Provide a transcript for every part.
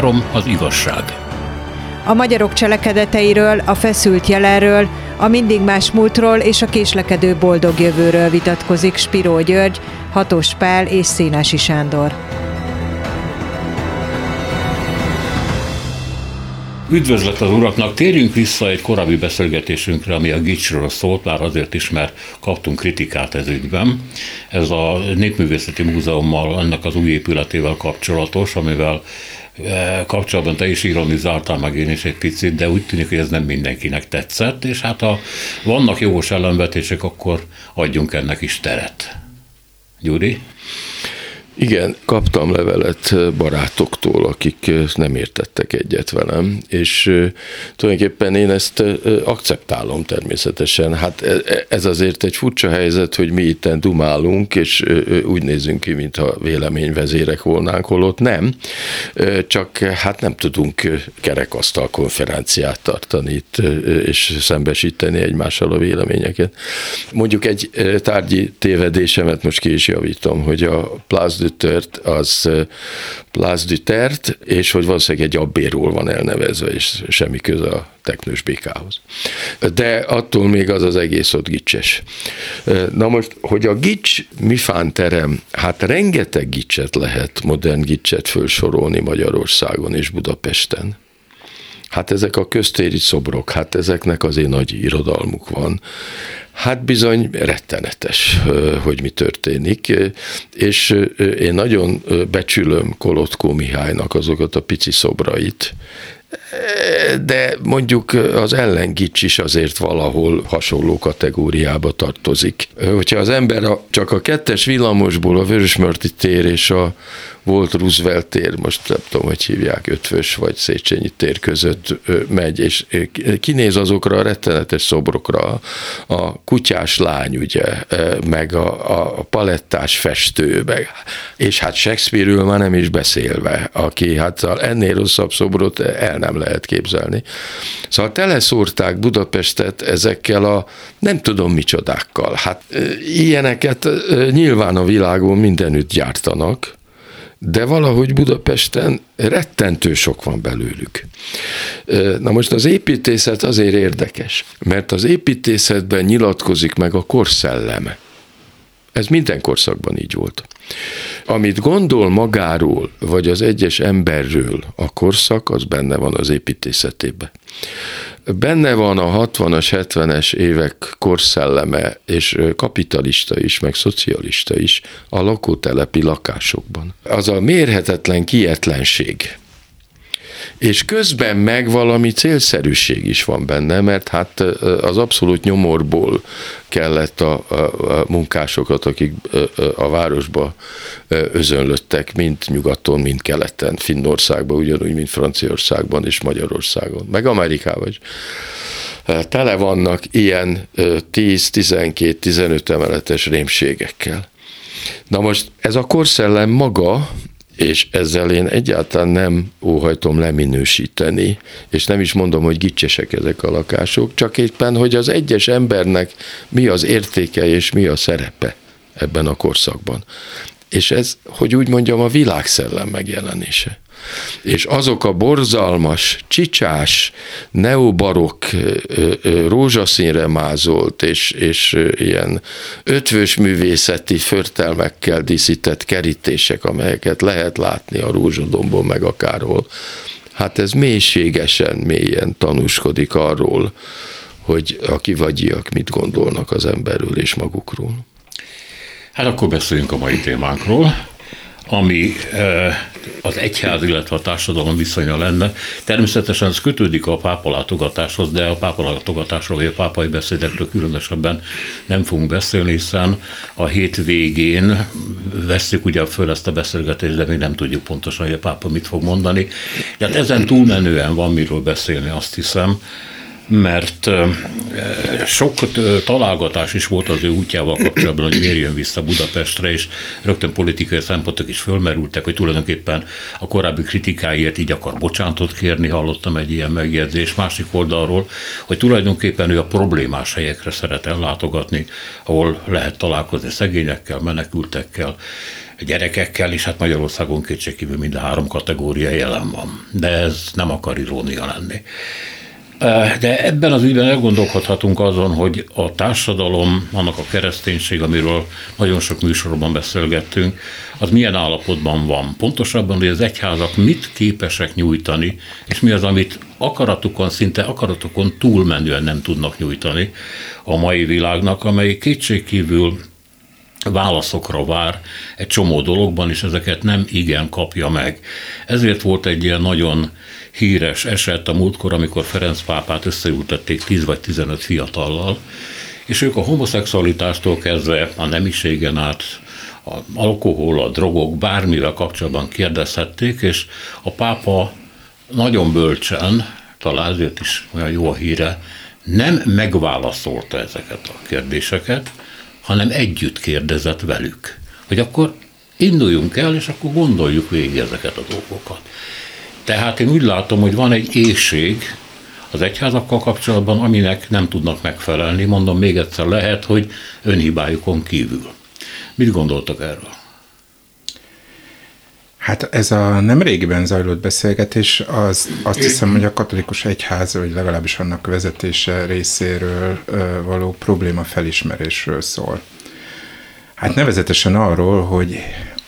Három az igazság. A magyarok cselekedeteiről, a feszült jelenről, a mindig más múltról és a késlekedő boldog jövőről vitatkozik Spiró György, Hatos Pál és Szénási Sándor. Üdvözlet az uraknak! Térjünk vissza egy korábbi beszélgetésünkre, ami a Gicsről szólt, már azért is, mert kaptunk kritikát ez ügyben. Ez a Népművészeti Múzeummal, ennek az új épületével kapcsolatos, amivel kapcsolatban te is ironizáltál meg én is egy picit, de úgy tűnik, hogy ez nem mindenkinek tetszett, és hát ha vannak jogos ellenvetések, akkor adjunk ennek is teret. Gyuri? Igen, kaptam levelet barátoktól, akik nem értettek egyet velem, és tulajdonképpen én ezt akceptálom természetesen. Hát e, e, ez azért egy furcsa helyzet, hogy mi itten dumálunk, és úgy nézünk ki, mintha véleményvezérek volnánk, holott nem. Csak hát nem tudunk kerekasztal konferenciát tartani itt, és szembesíteni egymással a véleményeket. Mondjuk egy tárgyi tévedésemet most ki is javítom, hogy a Place Dutert az Place Dutert, és hogy valószínűleg egy abbéról van elnevezve, és semmi köze a teknős békához. De attól még az az egész ott gicses. Na most, hogy a gics mifán terem, hát rengeteg gicset lehet, modern gicset felsorolni Magyarországon és Budapesten. Hát ezek a köztéri szobrok, hát ezeknek azért nagy irodalmuk van. Hát bizony rettenetes, hogy mi történik, és én nagyon becsülöm Kolotkó Mihálynak azokat a pici szobrait, de mondjuk az ellengics is azért valahol hasonló kategóriába tartozik. Hogyha az ember csak a kettes villamosból a Vörösmörti tér és a volt Roosevelt tér, most nem tudom, hogy hívják, Ötvös vagy Széchenyi tér között megy, és kinéz azokra a rettenetes szobrokra, a kutyás lány, ugye, meg a, a palettás festő, meg, és hát Shakespeare-ről már nem is beszélve, aki hát ennél rosszabb szobrot el nem lehet képzelni. Szóval teleszórták Budapestet ezekkel a nem tudom micsodákkal. Hát ilyeneket nyilván a világon mindenütt gyártanak, de valahogy Budapesten rettentő sok van belőlük. Na most az építészet azért érdekes, mert az építészetben nyilatkozik meg a korszelleme. Ez minden korszakban így volt. Amit gondol magáról, vagy az egyes emberről a korszak, az benne van az építészetében. Benne van a 60-as, 70-es évek korszelleme, és kapitalista is, meg szocialista is a lakótelepi lakásokban. Az a mérhetetlen kietlenség, és közben meg valami célszerűség is van benne, mert hát az abszolút nyomorból kellett a, a, a munkásokat, akik a városba özönlöttek, mind nyugaton, mind keleten, Finnországban, ugyanúgy, mint Franciaországban és Magyarországon, meg Amerikában is. Tele vannak ilyen 10-12-15 emeletes rémségekkel. Na most ez a korszellem maga és ezzel én egyáltalán nem óhajtom leminősíteni, és nem is mondom, hogy gicsesek ezek a lakások, csak éppen, hogy az egyes embernek mi az értéke és mi a szerepe ebben a korszakban. És ez, hogy úgy mondjam, a világszellem megjelenése és azok a borzalmas, csicsás, neobarok, rózsaszínre mázolt és, és ilyen ötvös művészeti förtelmekkel díszített kerítések, amelyeket lehet látni a rózsadombon meg akárhol, hát ez mélységesen, mélyen tanúskodik arról, hogy a kivagyiak mit gondolnak az emberről és magukról. Hát akkor beszéljünk a mai témánkról ami az egyház, illetve a társadalom viszonya lenne. Természetesen ez kötődik a pápa látogatáshoz, de a pápa látogatásról vagy a pápai beszédekről különösebben nem fogunk beszélni, hiszen a hét végén veszük ugye föl ezt a beszélgetést, de még nem tudjuk pontosan, hogy a pápa mit fog mondani. Tehát ezen túlmenően van miről beszélni, azt hiszem mert sok találgatás is volt az ő útjával kapcsolatban, hogy miért jön vissza Budapestre, és rögtön politikai szempontok is fölmerültek, hogy tulajdonképpen a korábbi kritikáért így akar bocsánatot kérni, hallottam egy ilyen megjegyzés másik oldalról, hogy tulajdonképpen ő a problémás helyekre szeret ellátogatni, ahol lehet találkozni szegényekkel, menekültekkel, gyerekekkel, és hát Magyarországon kétségkívül mind a három kategória jelen van. De ez nem akar irónia lenni. De ebben az ügyben elgondolkodhatunk azon, hogy a társadalom, annak a kereszténység, amiről nagyon sok műsorban beszélgettünk, az milyen állapotban van. Pontosabban, hogy az egyházak mit képesek nyújtani, és mi az, amit akaratukon, szinte akaratukon túlmenően nem tudnak nyújtani a mai világnak, amely kétségkívül válaszokra vár egy csomó dologban, és ezeket nem igen kapja meg. Ezért volt egy ilyen nagyon híres eset a múltkor, amikor Ferenc pápát összeültették 10 vagy 15 fiatallal, és ők a homoszexualitástól kezdve a nemiségen át a alkohol, a drogok, bármivel kapcsolatban kérdezhették, és a pápa nagyon bölcsen, talán ezért is olyan jó a híre, nem megválaszolta ezeket a kérdéseket, hanem együtt kérdezett velük, hogy akkor induljunk el, és akkor gondoljuk végig ezeket a dolgokat. Tehát én úgy látom, hogy van egy éjség az egyházakkal kapcsolatban, aminek nem tudnak megfelelni. Mondom még egyszer, lehet, hogy önhibájukon kívül. Mit gondoltak erről? Hát ez a nem régiben zajlott beszélgetés, az, azt hiszem, hogy a katolikus egyház, vagy legalábbis annak vezetése részéről való probléma felismerésről szól. Hát nevezetesen arról, hogy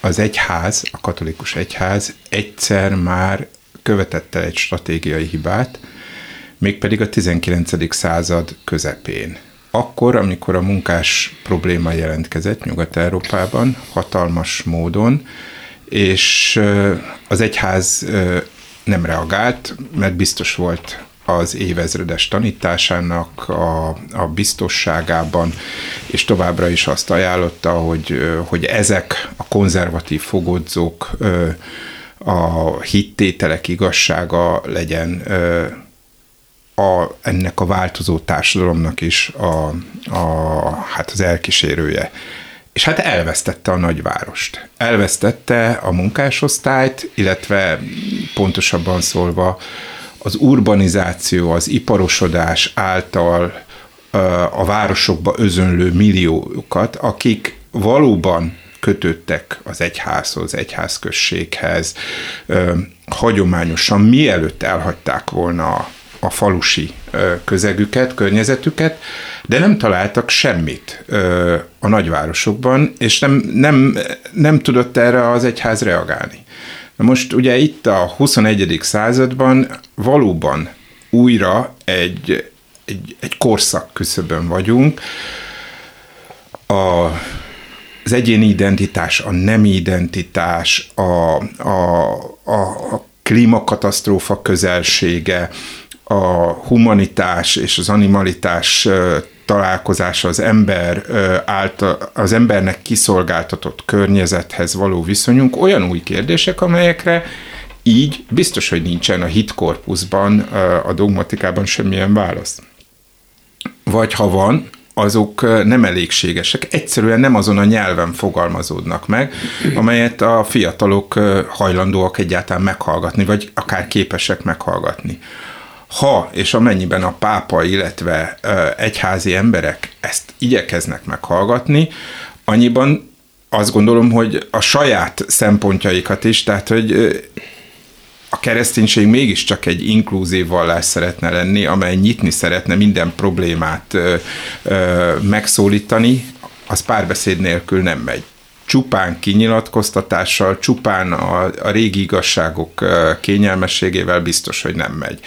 az egyház, a katolikus egyház egyszer már követett el egy stratégiai hibát, mégpedig a 19. század közepén. Akkor, amikor a munkás probléma jelentkezett Nyugat-Európában, hatalmas módon, és az egyház nem reagált, mert biztos volt az évezredes tanításának a, a biztosságában, és továbbra is azt ajánlotta, hogy, hogy ezek a konzervatív fogodzók a hittételek igazsága legyen a, ennek a változó társadalomnak is a, a, hát az elkísérője. És hát elvesztette a nagyvárost. Elvesztette a munkásosztályt, illetve pontosabban szólva az urbanizáció, az iparosodás által a városokba özönlő milliókat, akik valóban kötöttek az egyházhoz, egyházközséghez, hagyományosan mielőtt elhagyták volna a falusi közegüket, környezetüket, de nem találtak semmit a nagyvárosokban, és nem, nem, nem tudott erre az egyház reagálni. Na most ugye itt a 21. században valóban újra egy, egy, egy korszak küszöbön vagyunk. A, az egyéni identitás, a nemi identitás, a, a, a, a klímakatasztrófa közelsége, a humanitás és az animalitás találkozása az ember által, az embernek kiszolgáltatott környezethez való viszonyunk olyan új kérdések, amelyekre így biztos, hogy nincsen a hitkorpuszban, a dogmatikában semmilyen válasz. Vagy ha van, azok nem elégségesek, egyszerűen nem azon a nyelven fogalmazódnak meg, amelyet a fiatalok hajlandóak egyáltalán meghallgatni, vagy akár képesek meghallgatni. Ha és amennyiben a pápa, illetve egyházi emberek ezt igyekeznek meghallgatni, annyiban azt gondolom, hogy a saját szempontjaikat is, tehát hogy a kereszténység mégiscsak egy inkluzív vallás szeretne lenni, amely nyitni szeretne minden problémát ö, ö, megszólítani, az párbeszéd nélkül nem megy. Csupán kinyilatkoztatással, csupán a, a régi igazságok kényelmességével biztos, hogy nem megy.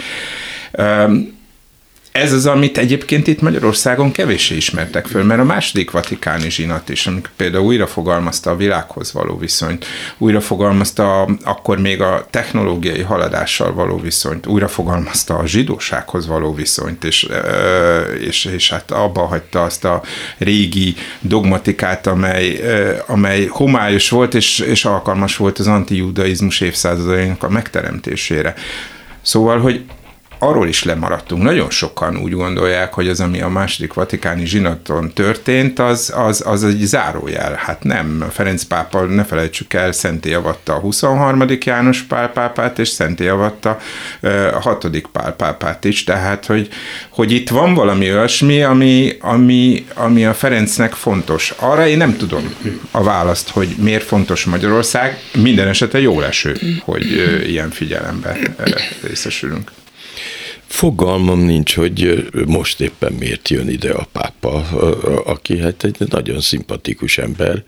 Ez az, amit egyébként itt Magyarországon kevéssé ismertek föl, mert a második vatikáni zsinat is, amikor például újra fogalmazta a világhoz való viszonyt, újra fogalmazta akkor még a technológiai haladással való viszonyt, újra fogalmazta a zsidósághoz való viszonyt, és, és, és hát abba hagyta azt a régi dogmatikát, amely, amely homályos volt, és, és alkalmas volt az antijudaizmus évszázadainak a megteremtésére. Szóval, hogy arról is lemaradtunk. Nagyon sokan úgy gondolják, hogy az, ami a második vatikáni zsinaton történt, az, az, az egy zárójel. Hát nem. Ferenc pápa, ne felejtsük el, szenté avatta a 23. János Pál pápát, és szenté avatta a 6. Pál pápát is. Tehát, hogy, hogy itt van valami olyasmi, ami, ami, ami a Ferencnek fontos. Arra én nem tudom a választ, hogy miért fontos Magyarország. Minden esetre jó eső, hogy ilyen figyelembe részesülünk. Fogalmam nincs, hogy most éppen miért jön ide a pápa, aki hát egy nagyon szimpatikus ember,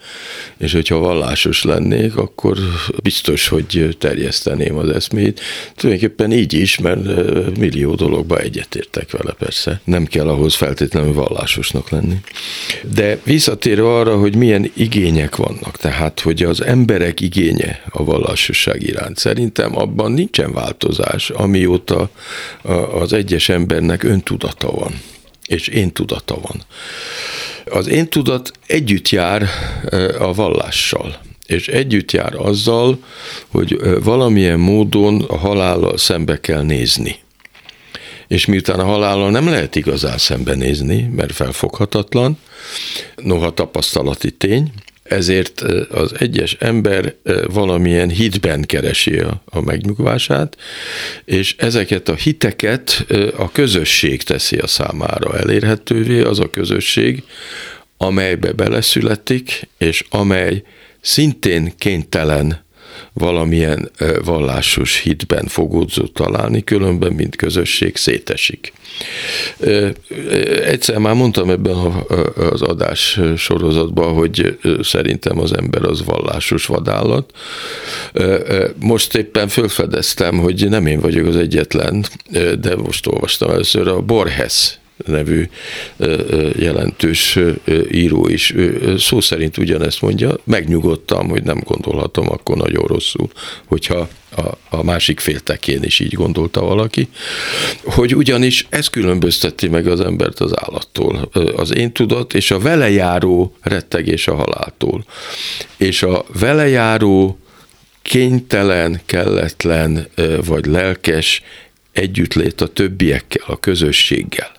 és hogyha vallásos lennék, akkor biztos, hogy terjeszteném az eszmét. Tulajdonképpen így is, mert millió dologba egyetértek vele persze. Nem kell ahhoz feltétlenül vallásosnak lenni. De visszatérve arra, hogy milyen igények vannak, tehát hogy az emberek igénye a vallásosság iránt, szerintem abban nincsen változás, amióta az egyes embernek öntudata van, és én tudata van. Az én tudat együtt jár a vallással, és együtt jár azzal, hogy valamilyen módon a halállal szembe kell nézni. És miután a halállal nem lehet igazán szembenézni, mert felfoghatatlan, noha tapasztalati tény, ezért az egyes ember valamilyen hitben keresi a, megnyugvását, és ezeket a hiteket a közösség teszi a számára elérhetővé, az a közösség, amelybe beleszületik, és amely szintén kénytelen valamilyen vallásos hitben fogódzó találni, különben, mint közösség szétesik. Egyszer már mondtam ebben az adás sorozatban, hogy szerintem az ember az vallásos vadállat. Most éppen fölfedeztem, hogy nem én vagyok az egyetlen, de most olvastam először a Borges nevű jelentős író is szó szerint ugyanezt mondja, megnyugodtam, hogy nem gondolhatom akkor nagyon rosszul, hogyha a, a másik féltekén is így gondolta valaki, hogy ugyanis ez különbözteti meg az embert az állattól. Az én tudat és a vele járó rettegés a haláltól. És a vele járó kénytelen, kelletlen vagy lelkes együttlét a többiekkel, a közösséggel.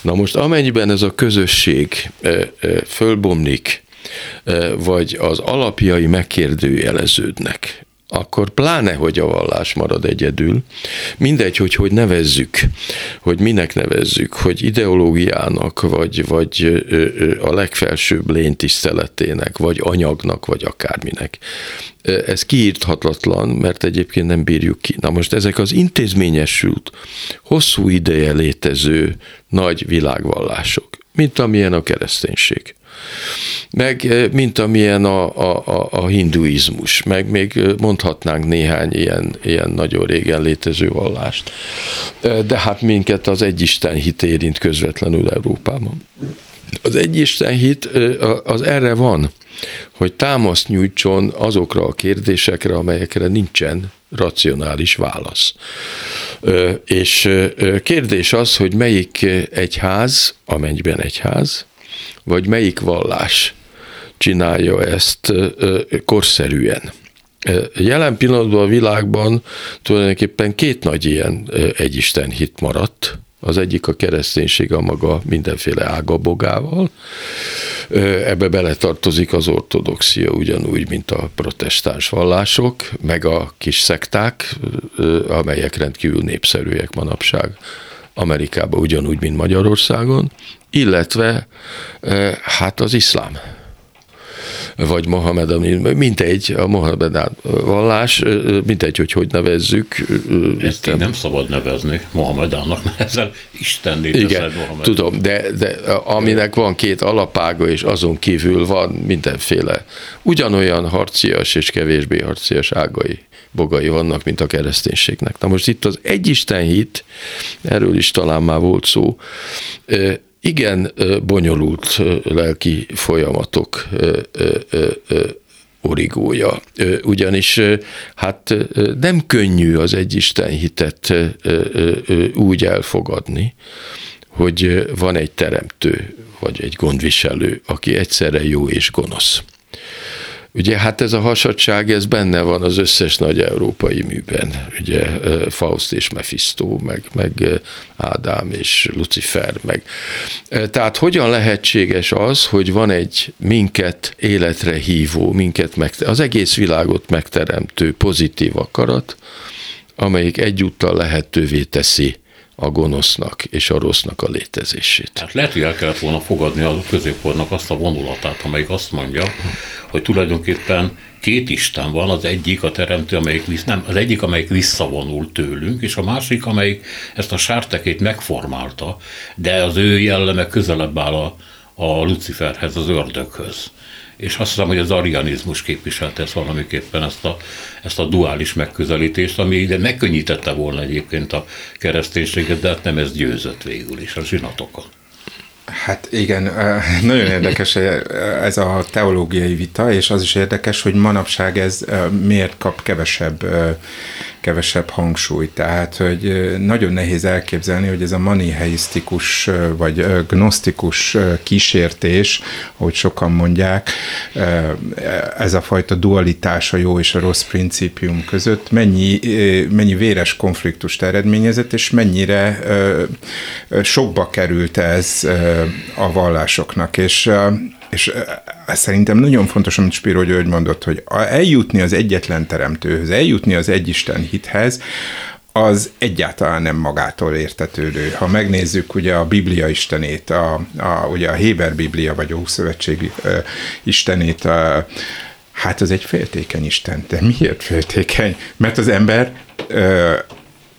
Na most amennyiben ez a közösség fölbomlik, vagy az alapjai megkérdőjeleződnek, akkor pláne, hogy a vallás marad egyedül. Mindegy, hogy hogy nevezzük, hogy minek nevezzük, hogy ideológiának, vagy, vagy a legfelsőbb lény tiszteletének, vagy anyagnak, vagy akárminek. Ez kiírthatatlan, mert egyébként nem bírjuk ki. Na most ezek az intézményesült, hosszú ideje létező nagy világvallások, mint amilyen a kereszténység meg eh, mint amilyen a, a, a hinduizmus, meg még eh, mondhatnánk néhány ilyen, ilyen nagyon régen létező vallást. Eh, de hát minket az egyisten hit érint közvetlenül Európában. Az egyisten hit az erre van, hogy támaszt nyújtson azokra a kérdésekre, amelyekre nincsen racionális válasz. És kérdés az, hogy melyik egyház, amennyiben egyház, vagy melyik vallás csinálja ezt korszerűen. Jelen pillanatban a világban tulajdonképpen két nagy ilyen egyisten hit maradt. Az egyik a kereszténység a maga mindenféle ágabogával. Ebbe beletartozik az ortodoxia ugyanúgy, mint a protestáns vallások, meg a kis szekták, amelyek rendkívül népszerűek manapság Amerikában ugyanúgy, mint Magyarországon, illetve hát az iszlám vagy Mohamed, mint egy a Mohamedán vallás, mint egy, hogy hogy nevezzük. Ezt én nem szabad nevezni Mohamedának, mert ezzel Isten Igen, tudom, de, de aminek van két alapága, és azon kívül van mindenféle ugyanolyan harcias és kevésbé harcias ágai bogai vannak, mint a kereszténységnek. Na most itt az egyisten hit, erről is talán már volt szó, igen bonyolult lelki folyamatok origója. Ugyanis hát nem könnyű az egyisten hitet úgy elfogadni, hogy van egy teremtő, vagy egy gondviselő, aki egyszerre jó és gonosz. Ugye hát ez a hasadság, ez benne van az összes nagy európai műben, ugye Faust és Mephisto, meg, meg Ádám és Lucifer, meg. Tehát hogyan lehetséges az, hogy van egy minket életre hívó, minket meg, az egész világot megteremtő pozitív akarat, amelyik egyúttal lehetővé teszi a gonosznak és a rossznak a létezését. Hát lehet, hogy el kellett volna fogadni a középkornak azt a vonulatát, amelyik azt mondja, hogy tulajdonképpen két Isten van, az egyik a teremtő, amelyik visz, nem, az egyik, amelyik visszavonul tőlünk, és a másik, amelyik ezt a sártekét megformálta, de az ő jelleme közelebb áll a, a Luciferhez, az ördöghöz és azt hiszem, hogy az arianizmus képviselte ezt valamiképpen ezt a, ezt a duális megközelítést, ami ide megkönnyítette volna egyébként a kereszténységet, de hát nem ez győzött végül is a zsinatokon. Hát igen, nagyon érdekes ez a teológiai vita, és az is érdekes, hogy manapság ez miért kap kevesebb kevesebb hangsúly. Tehát, hogy nagyon nehéz elképzelni, hogy ez a maniheisztikus vagy gnosztikus kísértés, ahogy sokan mondják, ez a fajta dualitás a jó és a rossz principium között mennyi, mennyi véres konfliktust eredményezett, és mennyire sokba került ez a vallásoknak. És és szerintem nagyon fontos, amit Spiro György mondott, hogy eljutni az egyetlen teremtőhöz, eljutni az egyisten hithez, az egyáltalán nem magától értetődő. Ha megnézzük ugye a Biblia istenét, a, a, ugye a Héber Biblia, vagy a Ószövetség istenét, uh, hát az egy féltékeny isten. De miért féltékeny? Mert az ember uh,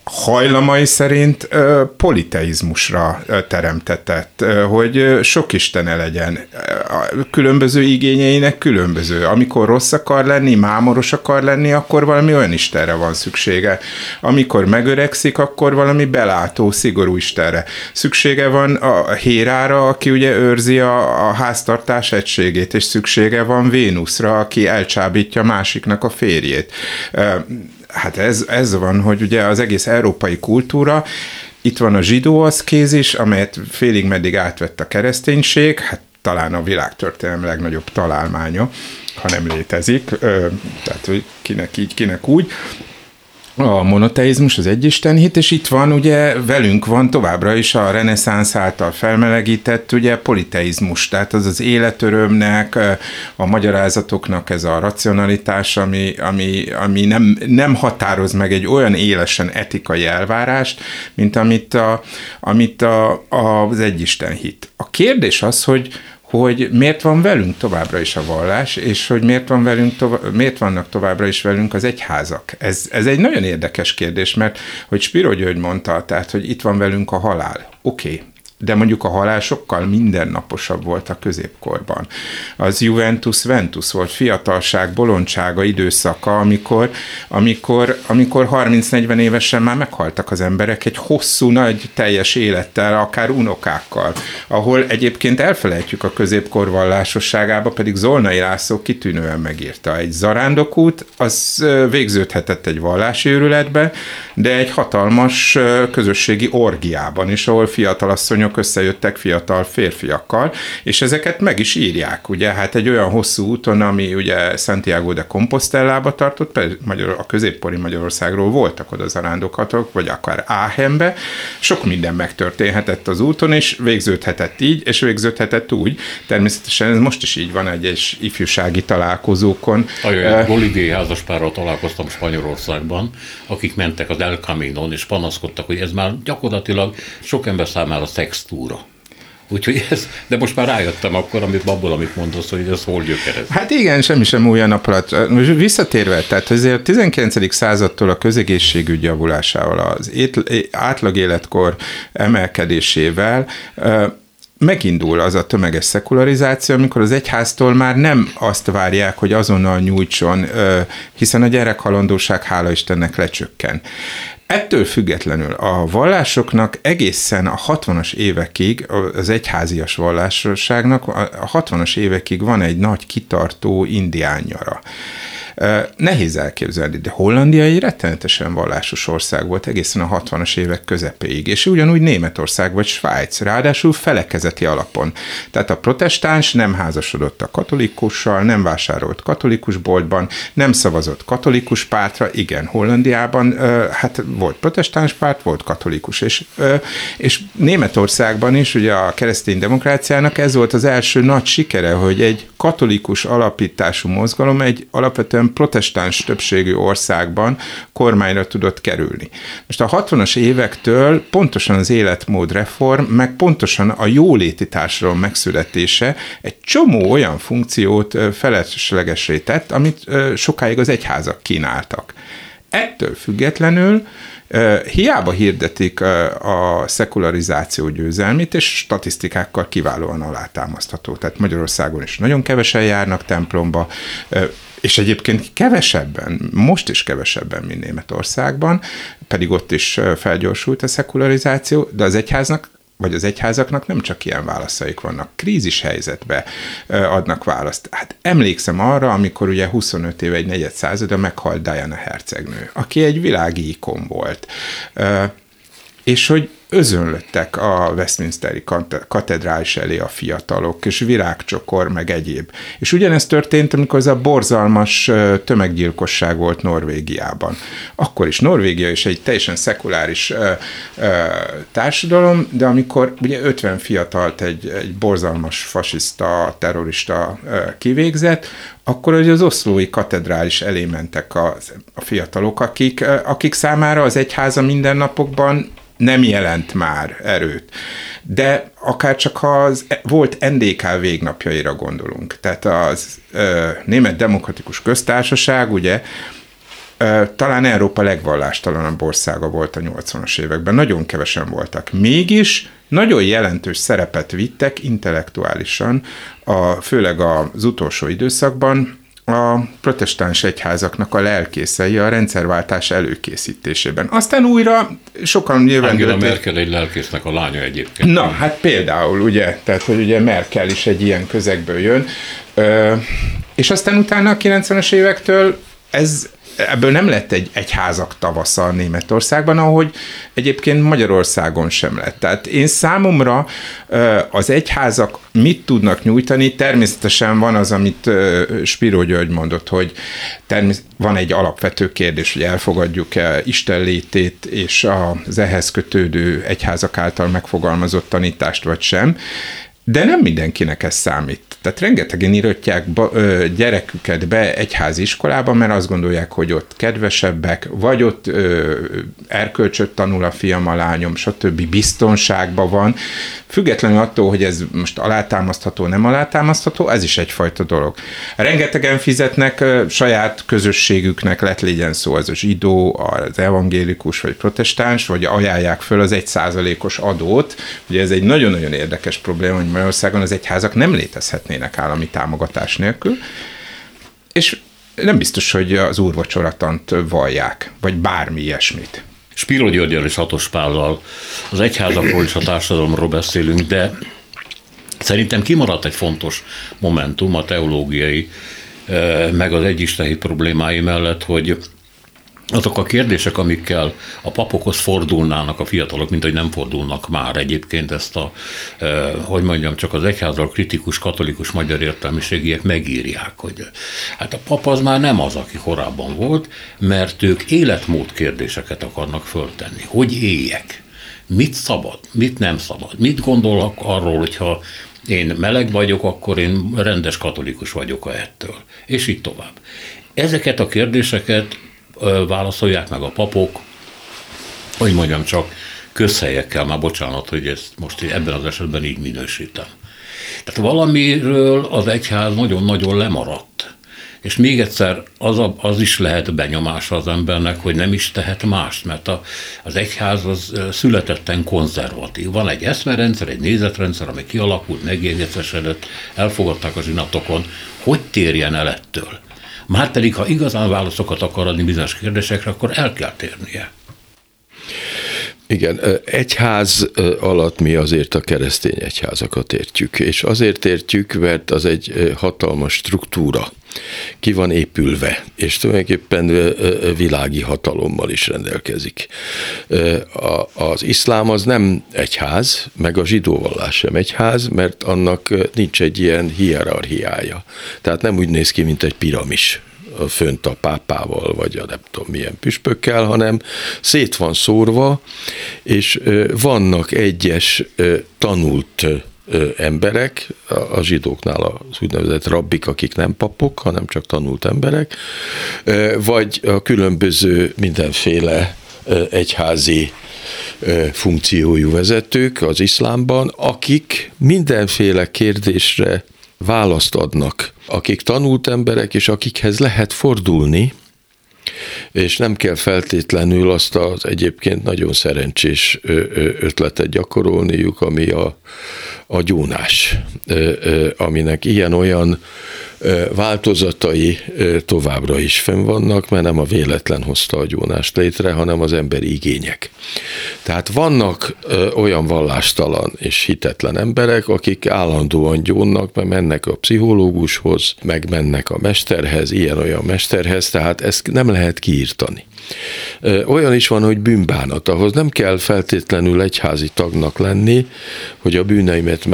hajlamai szerint ö, politeizmusra teremtetett, hogy sok istene legyen. A különböző igényeinek különböző. Amikor rossz akar lenni, mámoros akar lenni, akkor valami olyan istenre van szüksége. Amikor megöregszik, akkor valami belátó, szigorú istenre. Szüksége van a Hérára, aki ugye őrzi a, a háztartás egységét, és szüksége van Vénuszra, aki elcsábítja másiknak a férjét hát ez, ez van, hogy ugye az egész európai kultúra, itt van a zsidó aszkézis, amelyet félig meddig átvett a kereszténység, hát talán a világtörténelem legnagyobb találmánya, ha nem létezik, tehát hogy kinek így, kinek úgy a monoteizmus, az hit, és itt van ugye velünk van továbbra is a reneszánsz által felmelegített ugye politeizmus, tehát az az életörömnek, a magyarázatoknak ez a racionalitás, ami, ami, ami nem, nem határoz meg egy olyan élesen etikai elvárást, mint amit, a, amit a, az hit. A kérdés az, hogy hogy miért van velünk továbbra is a vallás, és hogy miért, van velünk tovább, miért vannak továbbra is velünk az egyházak. Ez, ez egy nagyon érdekes kérdés, mert hogy Spiro György mondta, tehát, hogy itt van velünk a halál. Oké, okay, de mondjuk a halál sokkal mindennaposabb volt a középkorban. Az Juventus-Ventus volt, fiatalság, bolondsága időszaka, amikor, amikor, amikor 30-40 évesen már meghaltak az emberek egy hosszú, nagy, teljes élettel, akár unokákkal, ahol egyébként elfelejtjük a középkor vallásosságába, pedig Zolnai László kitűnően megírta. Egy zarándokút, az végződhetett egy vallási őrületbe, de egy hatalmas közösségi orgiában is, ahol fiatalasszonyok lányok összejöttek fiatal férfiakkal, és ezeket meg is írják, ugye, hát egy olyan hosszú úton, ami ugye Santiago de Compostellába tartott, Magyar, a középpori Magyarországról voltak oda zarándokatok, vagy akár Áhenbe, sok minden megtörténhetett az úton, és végződhetett így, és végződhetett úgy. Természetesen ez most is így van egyes ifjúsági találkozókon. Olyan bolíviai házaspárral találkoztam Spanyolországban, akik mentek az El Camino-n, és panaszkodtak, hogy ez már gyakorlatilag sok ember számára szex túra. Úgyhogy ez, de most már rájöttem akkor, amit abból, amit mondasz, hogy ez hol gyökerez. Hát igen, semmi sem új a napra. Most visszatérve, tehát azért a 19. századtól a közegészségügy javulásával, az átlag életkor emelkedésével megindul az a tömeges szekularizáció, amikor az egyháztól már nem azt várják, hogy azonnal nyújtson, hiszen a gyerekhalandóság hála Istennek lecsökken. Ettől függetlenül a vallásoknak egészen a 60-as évekig, az egyházias vallásosságnak a 60-as évekig van egy nagy kitartó indiánnyara. Nehéz elképzelni, de Hollandia egy rettenetesen vallásos ország volt egészen a 60-as évek közepéig, és ugyanúgy Németország vagy Svájc, ráadásul felekezeti alapon. Tehát a protestáns nem házasodott a katolikussal, nem vásárolt katolikus boltban, nem szavazott katolikus pártra, igen, Hollandiában hát volt protestáns párt, volt katolikus, és, és Németországban is ugye a keresztény demokráciának ez volt az első nagy sikere, hogy egy katolikus alapítású mozgalom egy alapvetően protestáns többségű országban kormányra tudott kerülni. Most a 60-as évektől pontosan az életmód reform, meg pontosan a jóléti társadalom megszületése egy csomó olyan funkciót feleslegesé tett, amit sokáig az egyházak kínáltak. Ettől függetlenül Hiába hirdetik a szekularizáció győzelmét, és statisztikákkal kiválóan alátámasztható. Tehát Magyarországon is nagyon kevesen járnak templomba, és egyébként kevesebben, most is kevesebben, mint Németországban, pedig ott is felgyorsult a szekularizáció, de az egyháznak vagy az egyházaknak nem csak ilyen válaszaik vannak, krízis helyzetbe adnak választ. Hát emlékszem arra, amikor ugye 25 éve, egy negyed százada meghalt Diana hercegnő, aki egy világi ikon volt. És hogy özönlöttek a Westminsteri katedrális elé a fiatalok, és virágcsokor, meg egyéb. És ugyanezt történt, amikor ez a borzalmas tömeggyilkosság volt Norvégiában. Akkor is Norvégia is egy teljesen szekuláris ö, ö, társadalom, de amikor ugye 50 fiatalt egy, egy borzalmas fasiszta, terrorista ö, kivégzett, akkor hogy az oszlói katedrális elé mentek a, a fiatalok, akik, akik számára az egyháza mindennapokban nem jelent már erőt. De akár csak az volt NDK végnapjaira gondolunk, tehát az ö, Német Demokratikus Köztársaság, ugye, ö, talán Európa legvallástalanabb országa volt a 80-as években, nagyon kevesen voltak. Mégis nagyon jelentős szerepet vittek intellektuálisan, a, főleg az utolsó időszakban, a protestáns egyházaknak a lelkészei a rendszerváltás előkészítésében. Aztán újra sokan nyilván... Angela Merkel egy lelkésznek a lánya egyébként. Na, hát például, ugye, tehát, hogy ugye Merkel is egy ilyen közegből jön, Ö, és aztán utána a 90-es évektől ez ebből nem lett egy egyházak tavasza Németországban, ahogy egyébként Magyarországon sem lett. Tehát én számomra az egyházak mit tudnak nyújtani, természetesen van az, amit Spiró György mondott, hogy van egy alapvető kérdés, hogy elfogadjuk-e Isten létét és az ehhez kötődő egyházak által megfogalmazott tanítást, vagy sem. De nem mindenkinek ez számít. Tehát rengetegen írotják gyereküket be egyházi iskolába, mert azt gondolják, hogy ott kedvesebbek, vagy ott ö, erkölcsöt tanul a fiam, a lányom, stb. biztonságban van. Függetlenül attól, hogy ez most alátámasztható, nem alátámasztható, ez is egyfajta dolog. Rengetegen fizetnek ö, saját közösségüknek, lett legyen szó az zsidó, az evangélikus vagy protestáns, vagy ajánlják föl az egy százalékos adót. Ugye ez egy nagyon-nagyon érdekes probléma, hogy Magyarországon az egyházak nem létezhetnének állami támogatás nélkül, és nem biztos, hogy az úrvacsoratant vallják, vagy bármi ilyesmit. Spiro Györgyel és Hatos Pállal az egyházakról és a társadalomról beszélünk, de szerintem kimaradt egy fontos momentum a teológiai, eh, meg az egyistehi problémái mellett, hogy azok a kérdések, amikkel a papokhoz fordulnának a fiatalok, mint hogy nem fordulnak már egyébként ezt a, eh, hogy mondjam, csak az egyházal kritikus katolikus magyar értelmiségiek megírják, hogy hát a pap az már nem az, aki korábban volt, mert ők életmód kérdéseket akarnak föltenni. Hogy éljek? Mit szabad? Mit nem szabad? Mit gondolok arról, hogyha én meleg vagyok, akkor én rendes katolikus vagyok a ettől. És így tovább. Ezeket a kérdéseket válaszolják meg a papok, hogy mondjam csak, közhelyekkel, már bocsánat, hogy ezt most ebben az esetben így minősítem. Tehát valamiről az egyház nagyon-nagyon lemaradt. És még egyszer, az, a, az is lehet benyomása az embernek, hogy nem is tehet mást, mert a, az egyház az születetten konzervatív. Van egy eszmerendszer, egy nézetrendszer, ami kialakult, megjegyzetesedett, elfogadták a zsinatokon. Hogy térjen el ettől? Márpedig, ha igazán válaszokat akar adni bizonyos kérdésekre, akkor el kell térnie. Igen, egyház alatt mi azért a keresztény egyházakat értjük, és azért értjük, mert az egy hatalmas struktúra. ki van épülve, és tulajdonképpen világi hatalommal is rendelkezik. Az iszlám az nem egyház, meg a zsidó vallás sem egyház, mert annak nincs egy ilyen hierarchiája. Tehát nem úgy néz ki, mint egy piramis fönt a pápával, vagy a nem tudom milyen püspökkel, hanem szét van szórva, és vannak egyes tanult emberek, a zsidóknál az úgynevezett rabbik, akik nem papok, hanem csak tanult emberek, vagy a különböző mindenféle egyházi funkciójú vezetők az iszlámban, akik mindenféle kérdésre választ adnak, akik tanult emberek, és akikhez lehet fordulni, és nem kell feltétlenül azt az egyébként nagyon szerencsés ötletet gyakorolniuk, ami a, a gyónás, aminek ilyen-olyan változatai továbbra is fenn vannak, mert nem a véletlen hozta a gyónást létre, hanem az emberi igények. Tehát vannak olyan vallástalan és hitetlen emberek, akik állandóan gyónnak, mert mennek a pszichológushoz, meg mennek a mesterhez, ilyen-olyan mesterhez, tehát ezt nem lehet kiírtani. Olyan is van, hogy bűnbánat, ahhoz nem kell feltétlenül egyházi tagnak lenni, hogy a bűneimet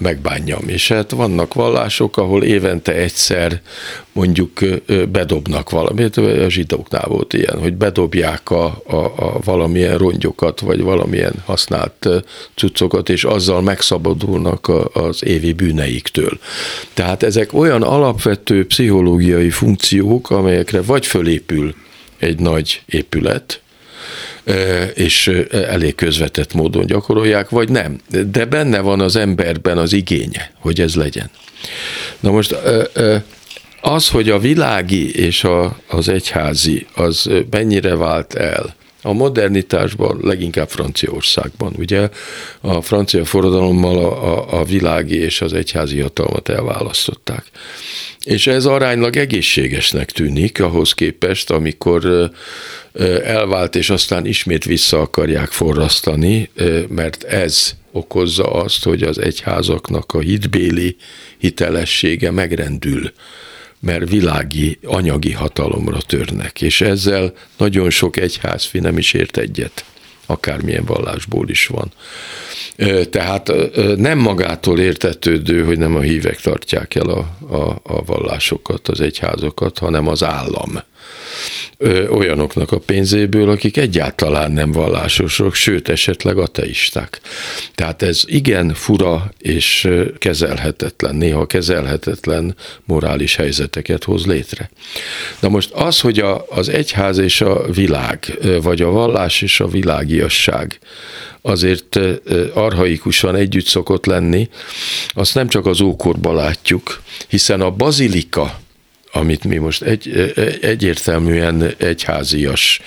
megbánjam. És hát vannak vallások, ahol évente egyszer mondjuk bedobnak valamit, a zsidóknál volt ilyen, hogy bedobják a, a, a valamilyen rongyokat, vagy valamilyen használt cuccokat, és azzal megszabadulnak a, az évi bűneiktől. Tehát ezek olyan alapvető pszichológiai funkciók, amelyekre vagy fölépül egy nagy épület, és elég közvetett módon gyakorolják, vagy nem. De benne van az emberben az igénye, hogy ez legyen. Na most az, hogy a világi és a, az egyházi, az mennyire vált el, a modernitásban, leginkább Franciaországban. Ugye a francia forradalommal a, a, a világi és az egyházi hatalmat elválasztották. És ez aránylag egészségesnek tűnik ahhoz képest, amikor elvált, és aztán ismét vissza akarják forrasztani, mert ez okozza azt, hogy az egyházaknak a hitbéli hitelessége megrendül mert világi, anyagi hatalomra törnek, és ezzel nagyon sok egyházfi nem is ért egyet, akármilyen vallásból is van. Tehát nem magától értetődő, hogy nem a hívek tartják el a, a, a vallásokat, az egyházokat, hanem az állam olyanoknak a pénzéből, akik egyáltalán nem vallásosok, sőt esetleg ateisták. Tehát ez igen fura és kezelhetetlen, néha kezelhetetlen morális helyzeteket hoz létre. Na most az, hogy a, az egyház és a világ, vagy a vallás és a világiasság azért arhaikusan együtt szokott lenni, azt nem csak az ókorban látjuk, hiszen a bazilika, amit mi most egy, egyértelműen egyházias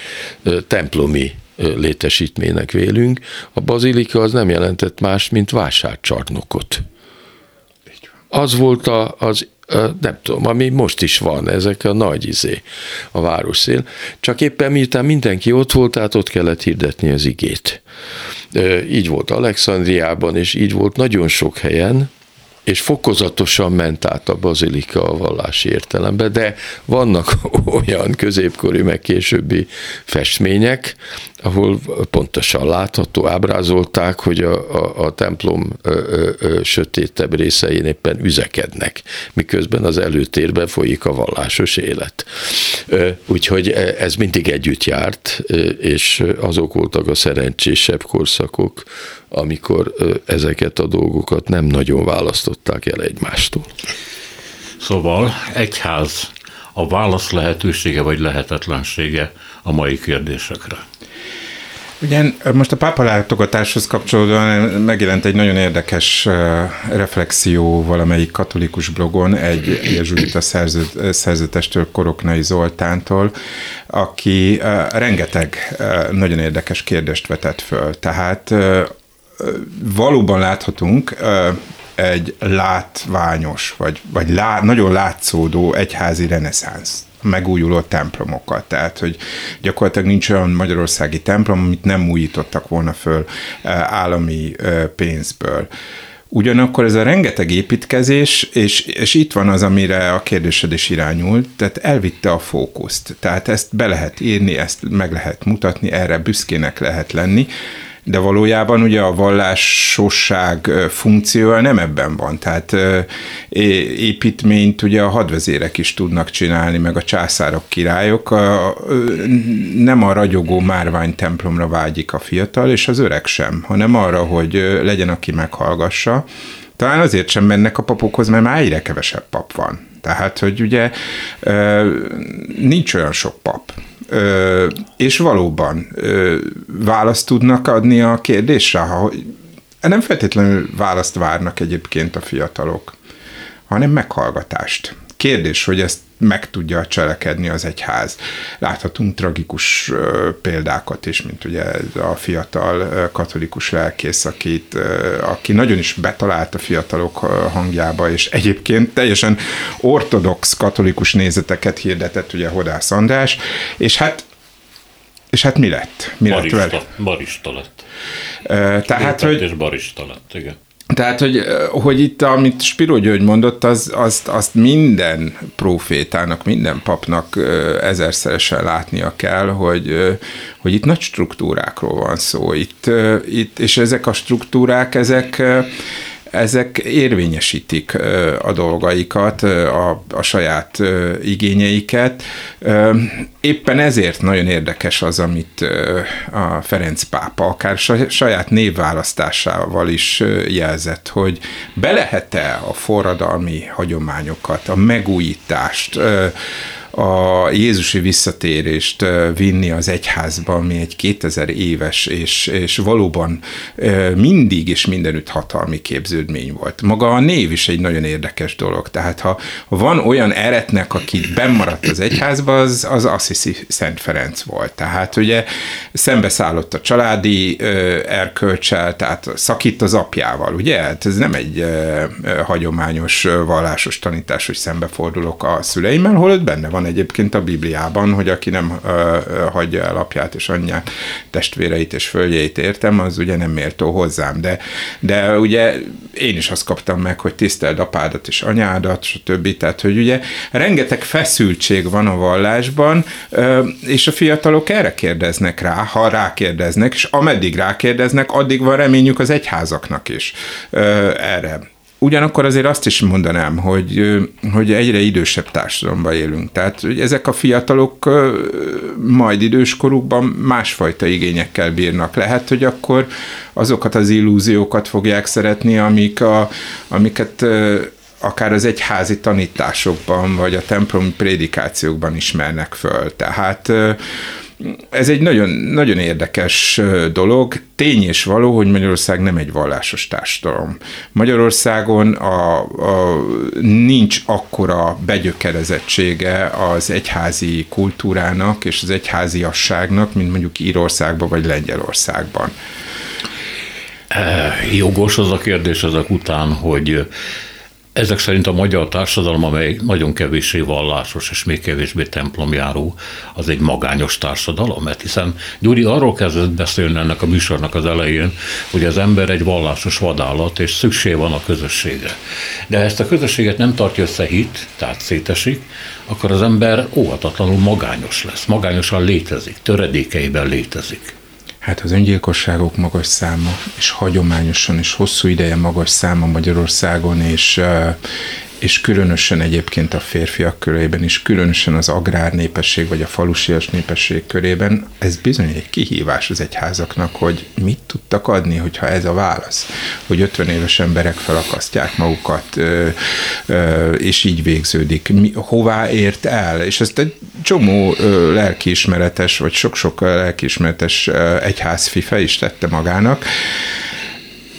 templomi létesítménynek vélünk, a bazilika az nem jelentett más, mint vásárcsarnokot. Az volt a, az nem tudom, ami most is van, ezek a nagy izé, a városszél. Csak éppen miután mindenki ott volt, tehát ott kellett hirdetni az igét. Így volt Alexandriában, és így volt nagyon sok helyen, és fokozatosan ment át a bazilika a vallási értelembe, de vannak olyan középkori, meg későbbi festmények, ahol pontosan látható, ábrázolták, hogy a, a, a templom ö, ö, sötétebb részein éppen üzekednek, miközben az előtérben folyik a vallásos élet. Ö, úgyhogy ez mindig együtt járt, és azok voltak a szerencsésebb korszakok, amikor ezeket a dolgokat nem nagyon választották el egymástól. Szóval egyház a válasz lehetősége vagy lehetetlensége a mai kérdésekre. Ugye most a pápa látogatáshoz kapcsolódóan megjelent egy nagyon érdekes reflexió valamelyik katolikus blogon, egy jezsuita szerzetestől, Koroknai Zoltántól, aki rengeteg nagyon érdekes kérdést vetett föl. Tehát valóban láthatunk egy látványos, vagy, vagy lá, nagyon látszódó egyházi reneszánsz megújuló templomokat. Tehát, hogy gyakorlatilag nincs olyan magyarországi templom, amit nem újítottak volna föl állami pénzből. Ugyanakkor ez a rengeteg építkezés, és, és itt van az, amire a kérdésed is irányult, tehát elvitte a fókuszt. Tehát ezt be lehet írni, ezt meg lehet mutatni, erre büszkének lehet lenni, de valójában ugye a vallásosság funkciója nem ebben van. Tehát építményt ugye a hadvezérek is tudnak csinálni, meg a császárok, királyok. Nem a ragyogó márvány templomra vágyik a fiatal, és az öreg sem, hanem arra, hogy legyen, aki meghallgassa. Talán azért sem mennek a papokhoz, mert már egyre kevesebb pap van. Tehát, hogy ugye nincs olyan sok pap és valóban választ tudnak adni a kérdésre, ha nem feltétlenül választ várnak egyébként a fiatalok, hanem meghallgatást. Kérdés, hogy ezt meg tudja cselekedni az egyház. Láthatunk tragikus példákat is, mint ugye a fiatal katolikus lelkész, akit, aki nagyon is betalált a fiatalok hangjába, és egyébként teljesen ortodox katolikus nézeteket hirdetett ugye Hodász András, és hát és hát mi lett? Mi barista, lett vele? Barista lett. Tehát, hogy... És barista lett, igen. Tehát, hogy, hogy itt, amit Spiro György mondott, az, azt, azt minden profétának, minden papnak ezerszeresen látnia kell, hogy, hogy itt nagy struktúrákról van szó. Itt, itt, és ezek a struktúrák, ezek ezek érvényesítik a dolgaikat, a, a saját igényeiket. Éppen ezért nagyon érdekes az, amit a Ferenc pápa akár saját névválasztásával is jelzett, hogy be lehet-e a forradalmi hagyományokat, a megújítást, a Jézusi visszatérést vinni az egyházba, ami egy 2000 éves, és, és valóban mindig és mindenütt hatalmi képződmény volt. Maga a név is egy nagyon érdekes dolog. Tehát ha van olyan eretnek, aki bemaradt az egyházba, az, az Assisi Szent Ferenc volt. Tehát ugye szembeszállott a családi erkölcsel, tehát szakít az apjával, ugye? Hát ez nem egy hagyományos vallásos tanítás, hogy szembefordulok a szüleimmel, holott benne van van egyébként a Bibliában, hogy aki nem hagyja el apját és anyját, testvéreit és földjeit értem, az ugye nem méltó hozzám. De, de ugye én is azt kaptam meg, hogy tiszteld apádat és anyádat, stb. Tehát, hogy ugye rengeteg feszültség van a vallásban, és a fiatalok erre kérdeznek rá, ha rákérdeznek, és ameddig rákérdeznek, addig van reményük az egyházaknak is erre. Ugyanakkor azért azt is mondanám, hogy, hogy egyre idősebb társadalomban élünk. Tehát hogy ezek a fiatalok majd időskorukban másfajta igényekkel bírnak. Lehet, hogy akkor azokat az illúziókat fogják szeretni, amik a, amiket akár az egyházi tanításokban, vagy a templomi prédikációkban ismernek föl. Tehát ez egy nagyon, nagyon érdekes dolog. Tény és való, hogy Magyarország nem egy vallásos társadalom. Magyarországon a, a, nincs akkora begyökerezettsége az egyházi kultúrának és az egyháziasságnak, mint mondjuk Írországban vagy Lengyelországban. Jogos az a kérdés ezek után, hogy ezek szerint a magyar társadalom, amely nagyon kevéssé vallásos és még kevésbé templomjáró, az egy magányos társadalom, mert hiszen Gyuri arról kezdett beszélni ennek a műsornak az elején, hogy az ember egy vallásos vadállat, és szükség van a közösségre. De ha ezt a közösséget nem tartja össze hit, tehát szétesik, akkor az ember óhatatlanul magányos lesz, magányosan létezik, töredékeiben létezik. Hát az öngyilkosságok magas száma, és hagyományosan és hosszú ideje magas száma Magyarországon, és és különösen egyébként a férfiak körében is, különösen az agrár népesség vagy a falusias népesség körében, ez bizony egy kihívás az egyházaknak, hogy mit tudtak adni, hogyha ez a válasz, hogy 50 éves emberek felakasztják magukat, és így végződik. Mi, hová ért el? És ezt egy csomó lelkiismeretes, vagy sok-sok lelkiismeretes egyházfi fel is tette magának,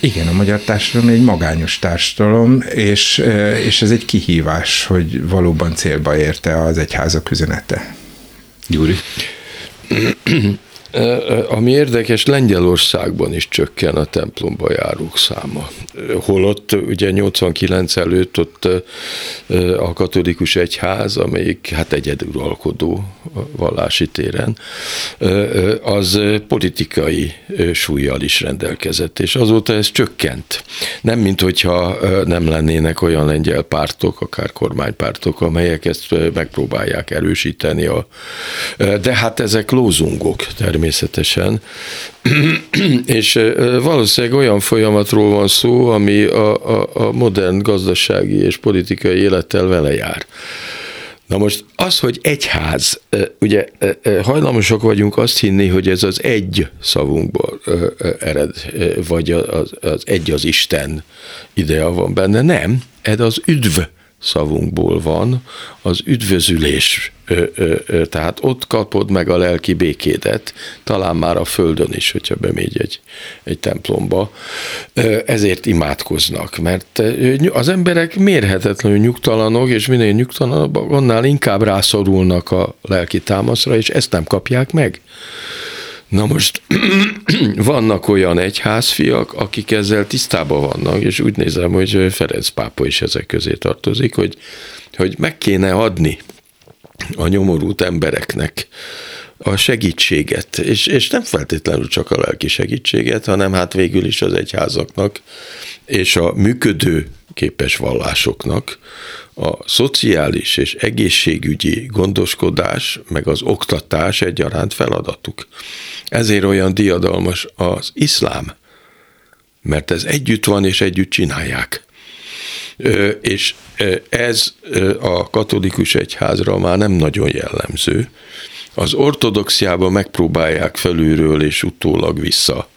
igen, a magyar társadalom egy magányos társadalom, és, és ez egy kihívás, hogy valóban célba érte az egyházak üzenete. Gyuri? Ami érdekes, Lengyelországban is csökken a templomba járók száma. Holott ugye 89 előtt ott a katolikus egyház, amelyik hát egyedülalkodó vallási téren, az politikai súlyjal is rendelkezett, és azóta ez csökkent. Nem, mint hogyha nem lennének olyan lengyel pártok, akár kormánypártok, amelyek ezt megpróbálják erősíteni. A, de hát ezek lózungok természetesen természetesen. és valószínűleg olyan folyamatról van szó, ami a, a, a modern gazdasági és politikai élettel vele jár. Na most az, hogy egyház, ugye hajlamosak vagyunk azt hinni, hogy ez az egy szavunkból ered, vagy az, az egy az Isten idea van benne. Nem, ez az üdv szavunkból van, az üdvözülés, tehát ott kapod meg a lelki békédet, talán már a földön is, hogyha bemegy egy, egy templomba. Ezért imádkoznak, mert az emberek mérhetetlenül nyugtalanok, és minél nyugtalanabbak, annál inkább rászorulnak a lelki támaszra, és ezt nem kapják meg. Na most vannak olyan egyházfiak, akik ezzel tisztában vannak, és úgy nézem, hogy Ferenc pápa is ezek közé tartozik, hogy, hogy meg kéne adni a nyomorult embereknek a segítséget, és, és nem feltétlenül csak a lelki segítséget, hanem hát végül is az egyházaknak és a működő képes vallásoknak a szociális és egészségügyi gondoskodás, meg az oktatás egyaránt feladatuk. Ezért olyan diadalmas az iszlám, mert ez együtt van és együtt csinálják. És ez a katolikus egyházra már nem nagyon jellemző. Az ortodoxiában megpróbálják felülről és utólag vissza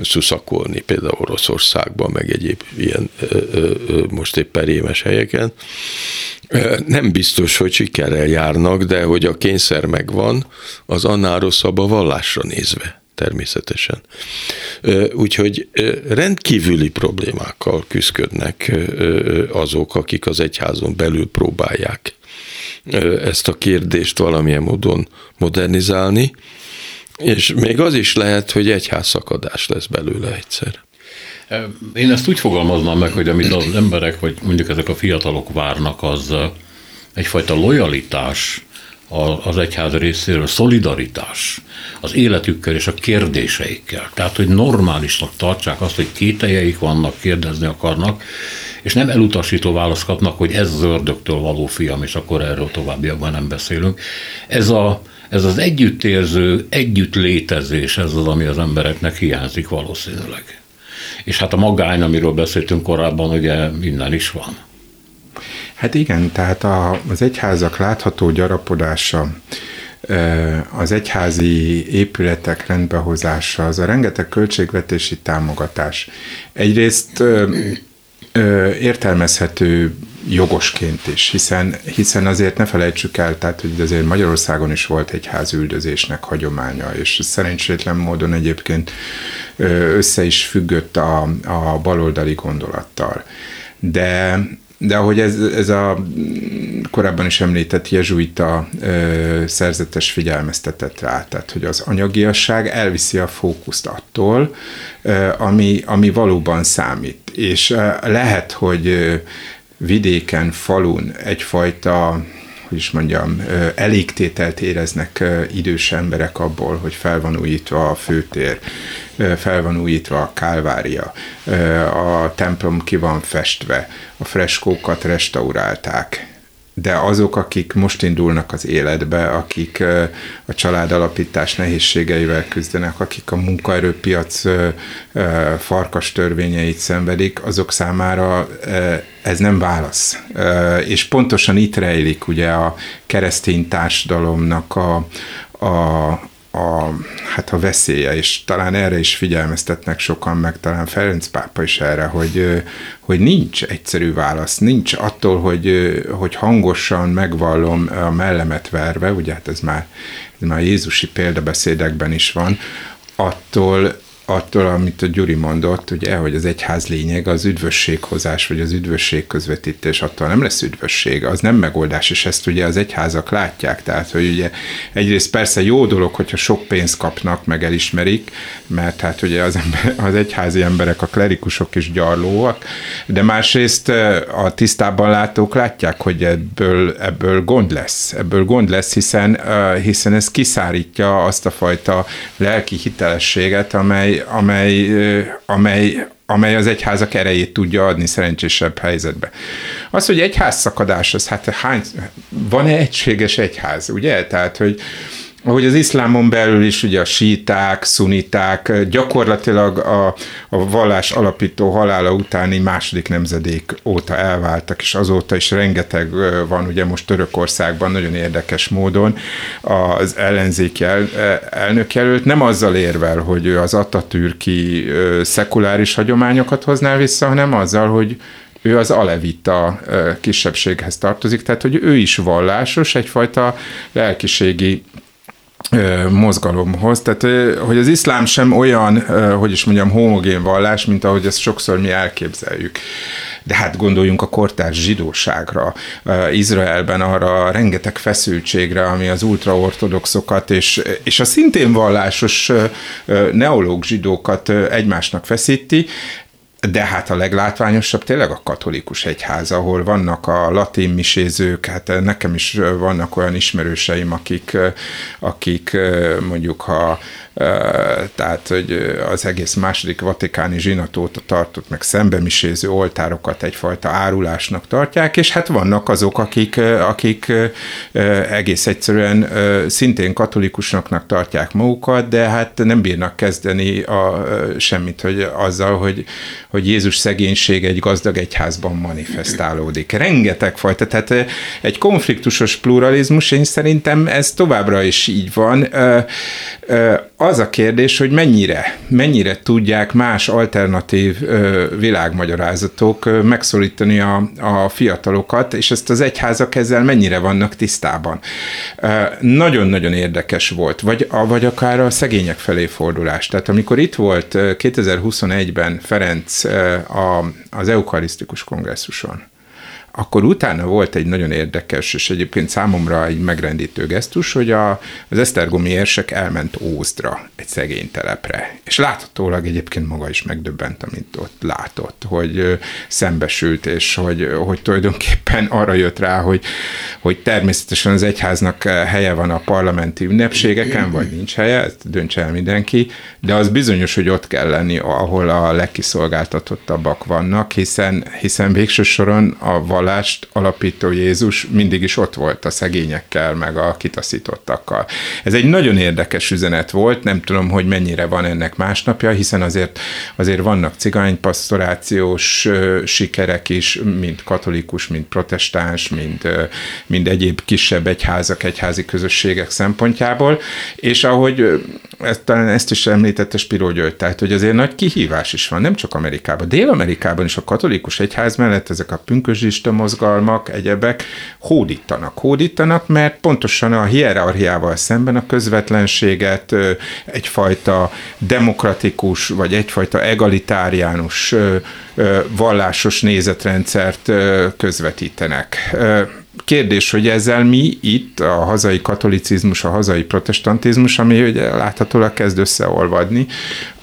szuszakolni, például Oroszországban, meg egyéb ilyen most éppen rémes helyeken. Nem biztos, hogy sikerrel járnak, de hogy a kényszer megvan, az annál rosszabb a vallásra nézve természetesen. Úgyhogy rendkívüli problémákkal küzdködnek azok, akik az egyházon belül próbálják ezt a kérdést valamilyen módon modernizálni, és még az is lehet, hogy egyház szakadás lesz belőle egyszer. Én ezt úgy fogalmaznám meg, hogy amit az emberek, vagy mondjuk ezek a fiatalok várnak, az egyfajta lojalitás az egyház részéről, szolidaritás az életükkel és a kérdéseikkel. Tehát, hogy normálisnak tartsák azt, hogy kételjeik vannak, kérdezni akarnak, és nem elutasító választ kapnak, hogy ez zördöktől való fiam, és akkor erről továbbiakban nem beszélünk. Ez a, ez az együttérző, együtt létezés, ez az, ami az embereknek hiányzik valószínűleg. És hát a magány, amiről beszéltünk korábban, ugye innen is van. Hát igen, tehát a, az egyházak látható gyarapodása, az egyházi épületek rendbehozása, az a rengeteg költségvetési támogatás. Egyrészt értelmezhető jogosként is, hiszen, hiszen azért ne felejtsük el, tehát hogy azért Magyarországon is volt egy házüldözésnek hagyománya, és szerencsétlen módon egyébként össze is függött a, a baloldali gondolattal. De de ahogy ez, ez a korábban is említett jezsuita ö, szerzetes figyelmeztetett rá, tehát hogy az anyagiasság elviszi a fókuszt attól, ö, ami, ami valóban számít. És ö, lehet, hogy ö, vidéken, falun egyfajta hogy is mondjam, elégtételt éreznek idős emberek abból, hogy fel van újítva a főtér, fel van újítva a kálvária, a templom ki van festve, a freskókat restaurálták, de azok, akik most indulnak az életbe, akik a családalapítás nehézségeivel küzdenek, akik a munkaerőpiac farkas törvényeit szenvedik, azok számára ez nem válasz. És pontosan itt rejlik ugye a keresztény társadalomnak a, a, a, hát a veszélye, és talán erre is figyelmeztetnek sokan, meg talán Ferenc pápa is erre, hogy, hogy nincs egyszerű válasz, nincs attól, hogy, hogy hangosan megvallom a mellemet verve, ugye hát ez már, ez már Jézusi példabeszédekben is van, attól attól, amit a Gyuri mondott, ugye, hogy az egyház lényeg az üdvösséghozás, vagy az üdvösség közvetítés, attól nem lesz üdvösség, az nem megoldás, és ezt ugye az egyházak látják, tehát, hogy ugye egyrészt persze jó dolog, hogyha sok pénzt kapnak, meg elismerik, mert hát ugye az, ember, az egyházi emberek, a klerikusok is gyarlóak, de másrészt a tisztában látók látják, hogy ebből, ebből gond lesz, ebből gond lesz, hiszen, hiszen ez kiszárítja azt a fajta lelki hitelességet, amely, amely, amely, amely az egyházak erejét tudja adni szerencsésebb helyzetbe. Az, hogy egyház szakadás, az hát hány, van-e egységes egyház, ugye? Tehát, hogy ahogy az iszlámon belül is ugye a síták, szuniták gyakorlatilag a, a vallás alapító halála utáni második nemzedék óta elváltak, és azóta is rengeteg van, ugye most Törökországban nagyon érdekes módon az ellenzéki el, elnökjelölt, nem azzal érvel, hogy ő az atatürki szekuláris hagyományokat hozná vissza, hanem azzal, hogy ő az alevita kisebbséghez tartozik, tehát hogy ő is vallásos, egyfajta lelkiségi mozgalomhoz. Tehát, hogy az iszlám sem olyan, hogy is mondjam, homogén vallás, mint ahogy ezt sokszor mi elképzeljük. De hát gondoljunk a kortárs zsidóságra, Izraelben arra a rengeteg feszültségre, ami az ultraortodoxokat és, és a szintén vallásos neológ zsidókat egymásnak feszíti, de hát a leglátványosabb tényleg a katolikus egyház, ahol vannak a latin misézők, hát nekem is vannak olyan ismerőseim, akik, akik mondjuk ha tehát hogy az egész második vatikáni zsinatóta tartott meg szembemiséző oltárokat egyfajta árulásnak tartják, és hát vannak azok, akik, akik egész egyszerűen szintén katolikusnak tartják magukat, de hát nem bírnak kezdeni a, semmit, hogy azzal, hogy, hogy Jézus szegénység egy gazdag egyházban manifestálódik. Rengeteg fajta, tehát egy konfliktusos pluralizmus, én szerintem ez továbbra is így van az a kérdés, hogy mennyire, mennyire tudják más alternatív világmagyarázatok megszólítani a, a fiatalokat, és ezt az egyházak ezzel mennyire vannak tisztában. Nagyon-nagyon érdekes volt, vagy, vagy akár a szegények felé fordulás. Tehát amikor itt volt 2021-ben Ferenc a, az eukarisztikus kongresszuson, akkor utána volt egy nagyon érdekes, és egyébként számomra egy megrendítő gesztus, hogy a, az Esztergomi érsek elment Ózdra, egy szegény telepre. És láthatólag egyébként maga is megdöbbent, amit ott látott, hogy szembesült, és hogy, hogy tulajdonképpen arra jött rá, hogy, hogy természetesen az egyháznak helye van a parlamenti ünnepségeken, vagy nincs helye, ezt döntse el mindenki, de az bizonyos, hogy ott kell lenni, ahol a legkiszolgáltatottabbak vannak, hiszen, hiszen végső soron a vallást alapító Jézus mindig is ott volt a szegényekkel, meg a kitaszítottakkal. Ez egy nagyon érdekes üzenet volt, nem tudom, hogy mennyire van ennek másnapja, hiszen azért, azért vannak cigánypastorációs sikerek is, mint katolikus, mint protestáns, mint, mint egyéb kisebb egyházak, egyházi közösségek szempontjából, és ahogy ezt, talán ezt is említette Spiró György, tehát hogy azért nagy kihívás is van, nem csak Amerikában. Dél-Amerikában is a katolikus egyház mellett ezek a pünkösdista mozgalmak, egyebek hódítanak. Hódítanak, mert pontosan a hierarchiával szemben a közvetlenséget egyfajta demokratikus, vagy egyfajta egalitáriánus vallásos nézetrendszert közvetítenek kérdés, hogy ezzel mi itt, a hazai katolicizmus, a hazai protestantizmus, ami ugye láthatólag kezd összeolvadni,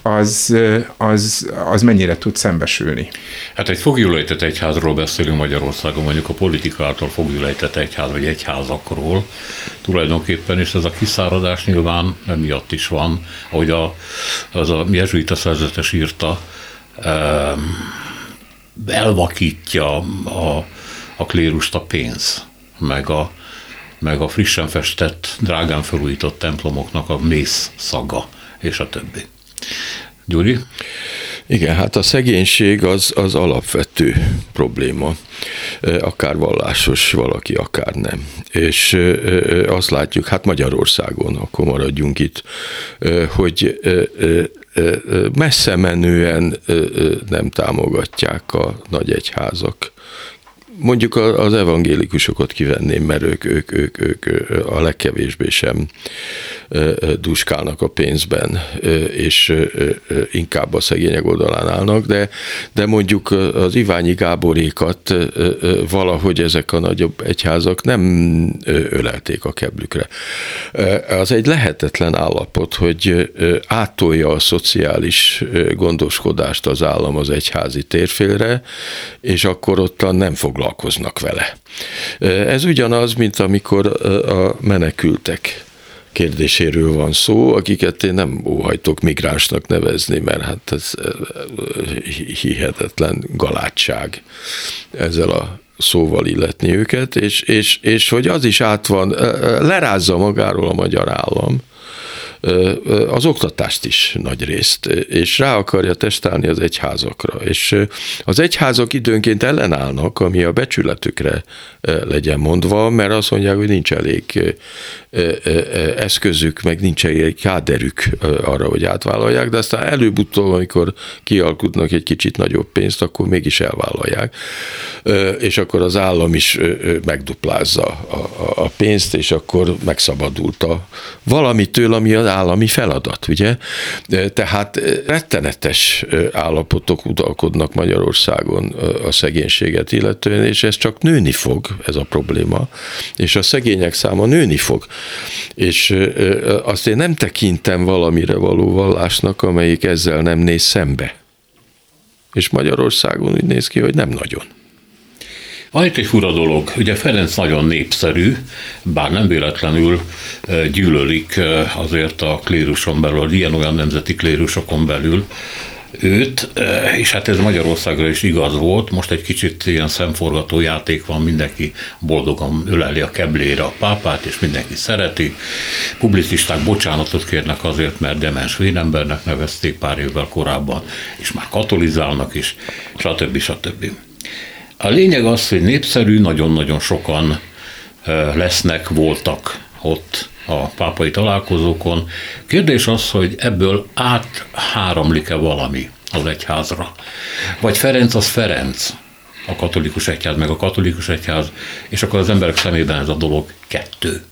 az, az, az mennyire tud szembesülni? Hát egy fogjulejtett egyházról beszélünk Magyarországon, mondjuk a politika által fogjulejtett egyház, vagy egyházakról tulajdonképpen, és ez a kiszáradás nyilván emiatt is van, ahogy a, az a jezsuita szerzetes írta, elvakítja a, a klérust a pénz, meg a, meg a frissen festett, drágán felújított templomoknak a mész szaga, és a többi. Gyuri? Igen, hát a szegénység az, az alapvető probléma, akár vallásos valaki, akár nem. És azt látjuk, hát Magyarországon, akkor maradjunk itt, hogy messze menően nem támogatják a nagy egyházak mondjuk az evangélikusokat kivenném, mert ők, ők, ők, ők a legkevésbé sem duskálnak a pénzben, és inkább a szegények oldalán állnak, de, de mondjuk az Iványi Gáborékat valahogy ezek a nagyobb egyházak nem ölelték a keblükre. Az egy lehetetlen állapot, hogy átolja a szociális gondoskodást az állam az egyházi térfélre, és akkor ottan nem foglalkoznak vele. Ez ugyanaz, mint amikor a menekültek kérdéséről van szó, akiket én nem óhajtok migránsnak nevezni, mert hát ez hihetetlen galátság ezzel a szóval illetni őket, és, és, és hogy az is át van, lerázza magáról a magyar állam, az oktatást is nagy részt, és rá akarja testálni az egyházakra. És az egyházak időnként ellenállnak, ami a becsületükre legyen mondva, mert azt mondják, hogy nincs elég eszközük, meg nincs elég káderük arra, hogy átvállalják, de aztán előbb-utóbb, amikor kialkudnak egy kicsit nagyobb pénzt, akkor mégis elvállalják. És akkor az állam is megduplázza a pénzt, és akkor megszabadult a valamitől, ami az állami feladat, ugye? Tehát rettenetes állapotok udalkodnak Magyarországon a szegénységet illetően, és ez csak nőni fog, ez a probléma, és a szegények száma nőni fog. És azt én nem tekintem valamire való vallásnak, amelyik ezzel nem néz szembe. És Magyarországon úgy néz ki, hogy nem nagyon. Van itt egy fura dolog, ugye Ferenc nagyon népszerű, bár nem véletlenül gyűlölik azért a kléruson belül, ilyen-olyan nemzeti klérusokon belül, őt, és hát ez Magyarországra is igaz volt, most egy kicsit ilyen szemforgató játék van, mindenki boldogan öleli a keblére a pápát, és mindenki szereti. Publicisták bocsánatot kérnek azért, mert demens vénembernek nevezték pár évvel korábban, és már katolizálnak is, stb. stb. A lényeg az, hogy népszerű, nagyon-nagyon sokan lesznek, voltak ott a pápai találkozókon. Kérdés az, hogy ebből átháramlik-e valami az egyházra. Vagy Ferenc az Ferenc, a katolikus egyház, meg a katolikus egyház, és akkor az emberek szemében ez a dolog kettő.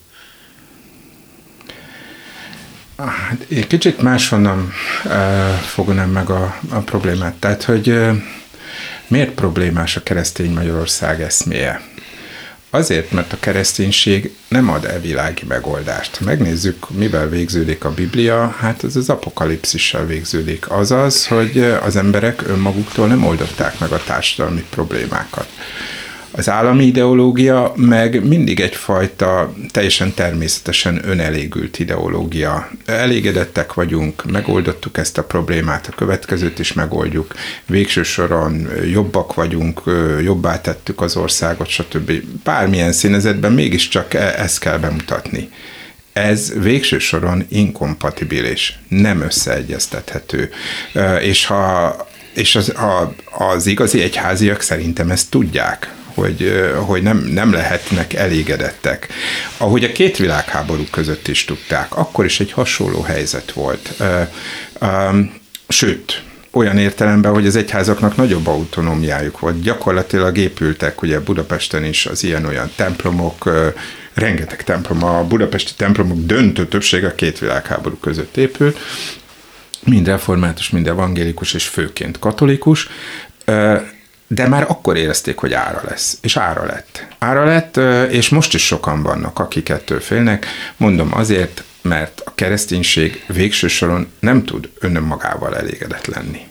Hát, egy kicsit máshonnan uh, fognám meg a, a problémát. Tehát, hogy uh, miért problémás a keresztény Magyarország eszméje? Azért, mert a kereszténység nem ad el világi megoldást. Megnézzük, mivel végződik a Biblia, hát ez az apokalipszissel végződik. Azaz, hogy az emberek önmaguktól nem oldották meg a társadalmi problémákat. Az állami ideológia meg mindig egyfajta teljesen természetesen önelégült ideológia. Elégedettek vagyunk, megoldottuk ezt a problémát, a következőt is megoldjuk. Végső soron jobbak vagyunk, jobbá tettük az országot, stb. Bármilyen színezetben mégiscsak e- ezt kell bemutatni ez végső soron inkompatibilis, nem összeegyeztethető. És ha és az, a, az igazi egyháziak szerintem ezt tudják hogy, hogy nem, nem lehetnek elégedettek. Ahogy a két világháború között is tudták, akkor is egy hasonló helyzet volt. Sőt, olyan értelemben, hogy az egyházaknak nagyobb autonómiájuk volt. Gyakorlatilag épültek ugye Budapesten is az ilyen-olyan templomok, rengeteg templom, a budapesti templomok döntő többsége a két világháború között épült, mind református, mind evangélikus, és főként katolikus de már akkor érezték, hogy ára lesz, és ára lett. Ára lett, és most is sokan vannak, akik ettől félnek. Mondom azért, mert a kereszténység végső soron nem tud önmagával elégedett lenni.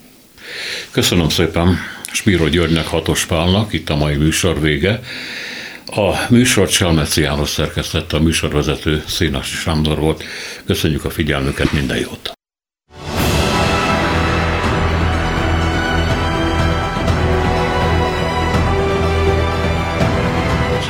Köszönöm szépen Spiro Györgynek, Hatos Pálnak, itt a mai műsor vége. A műsor Csalmeci János szerkesztette, a műsorvezető Szénas Sándor volt. Köszönjük a figyelmüket, minden jót!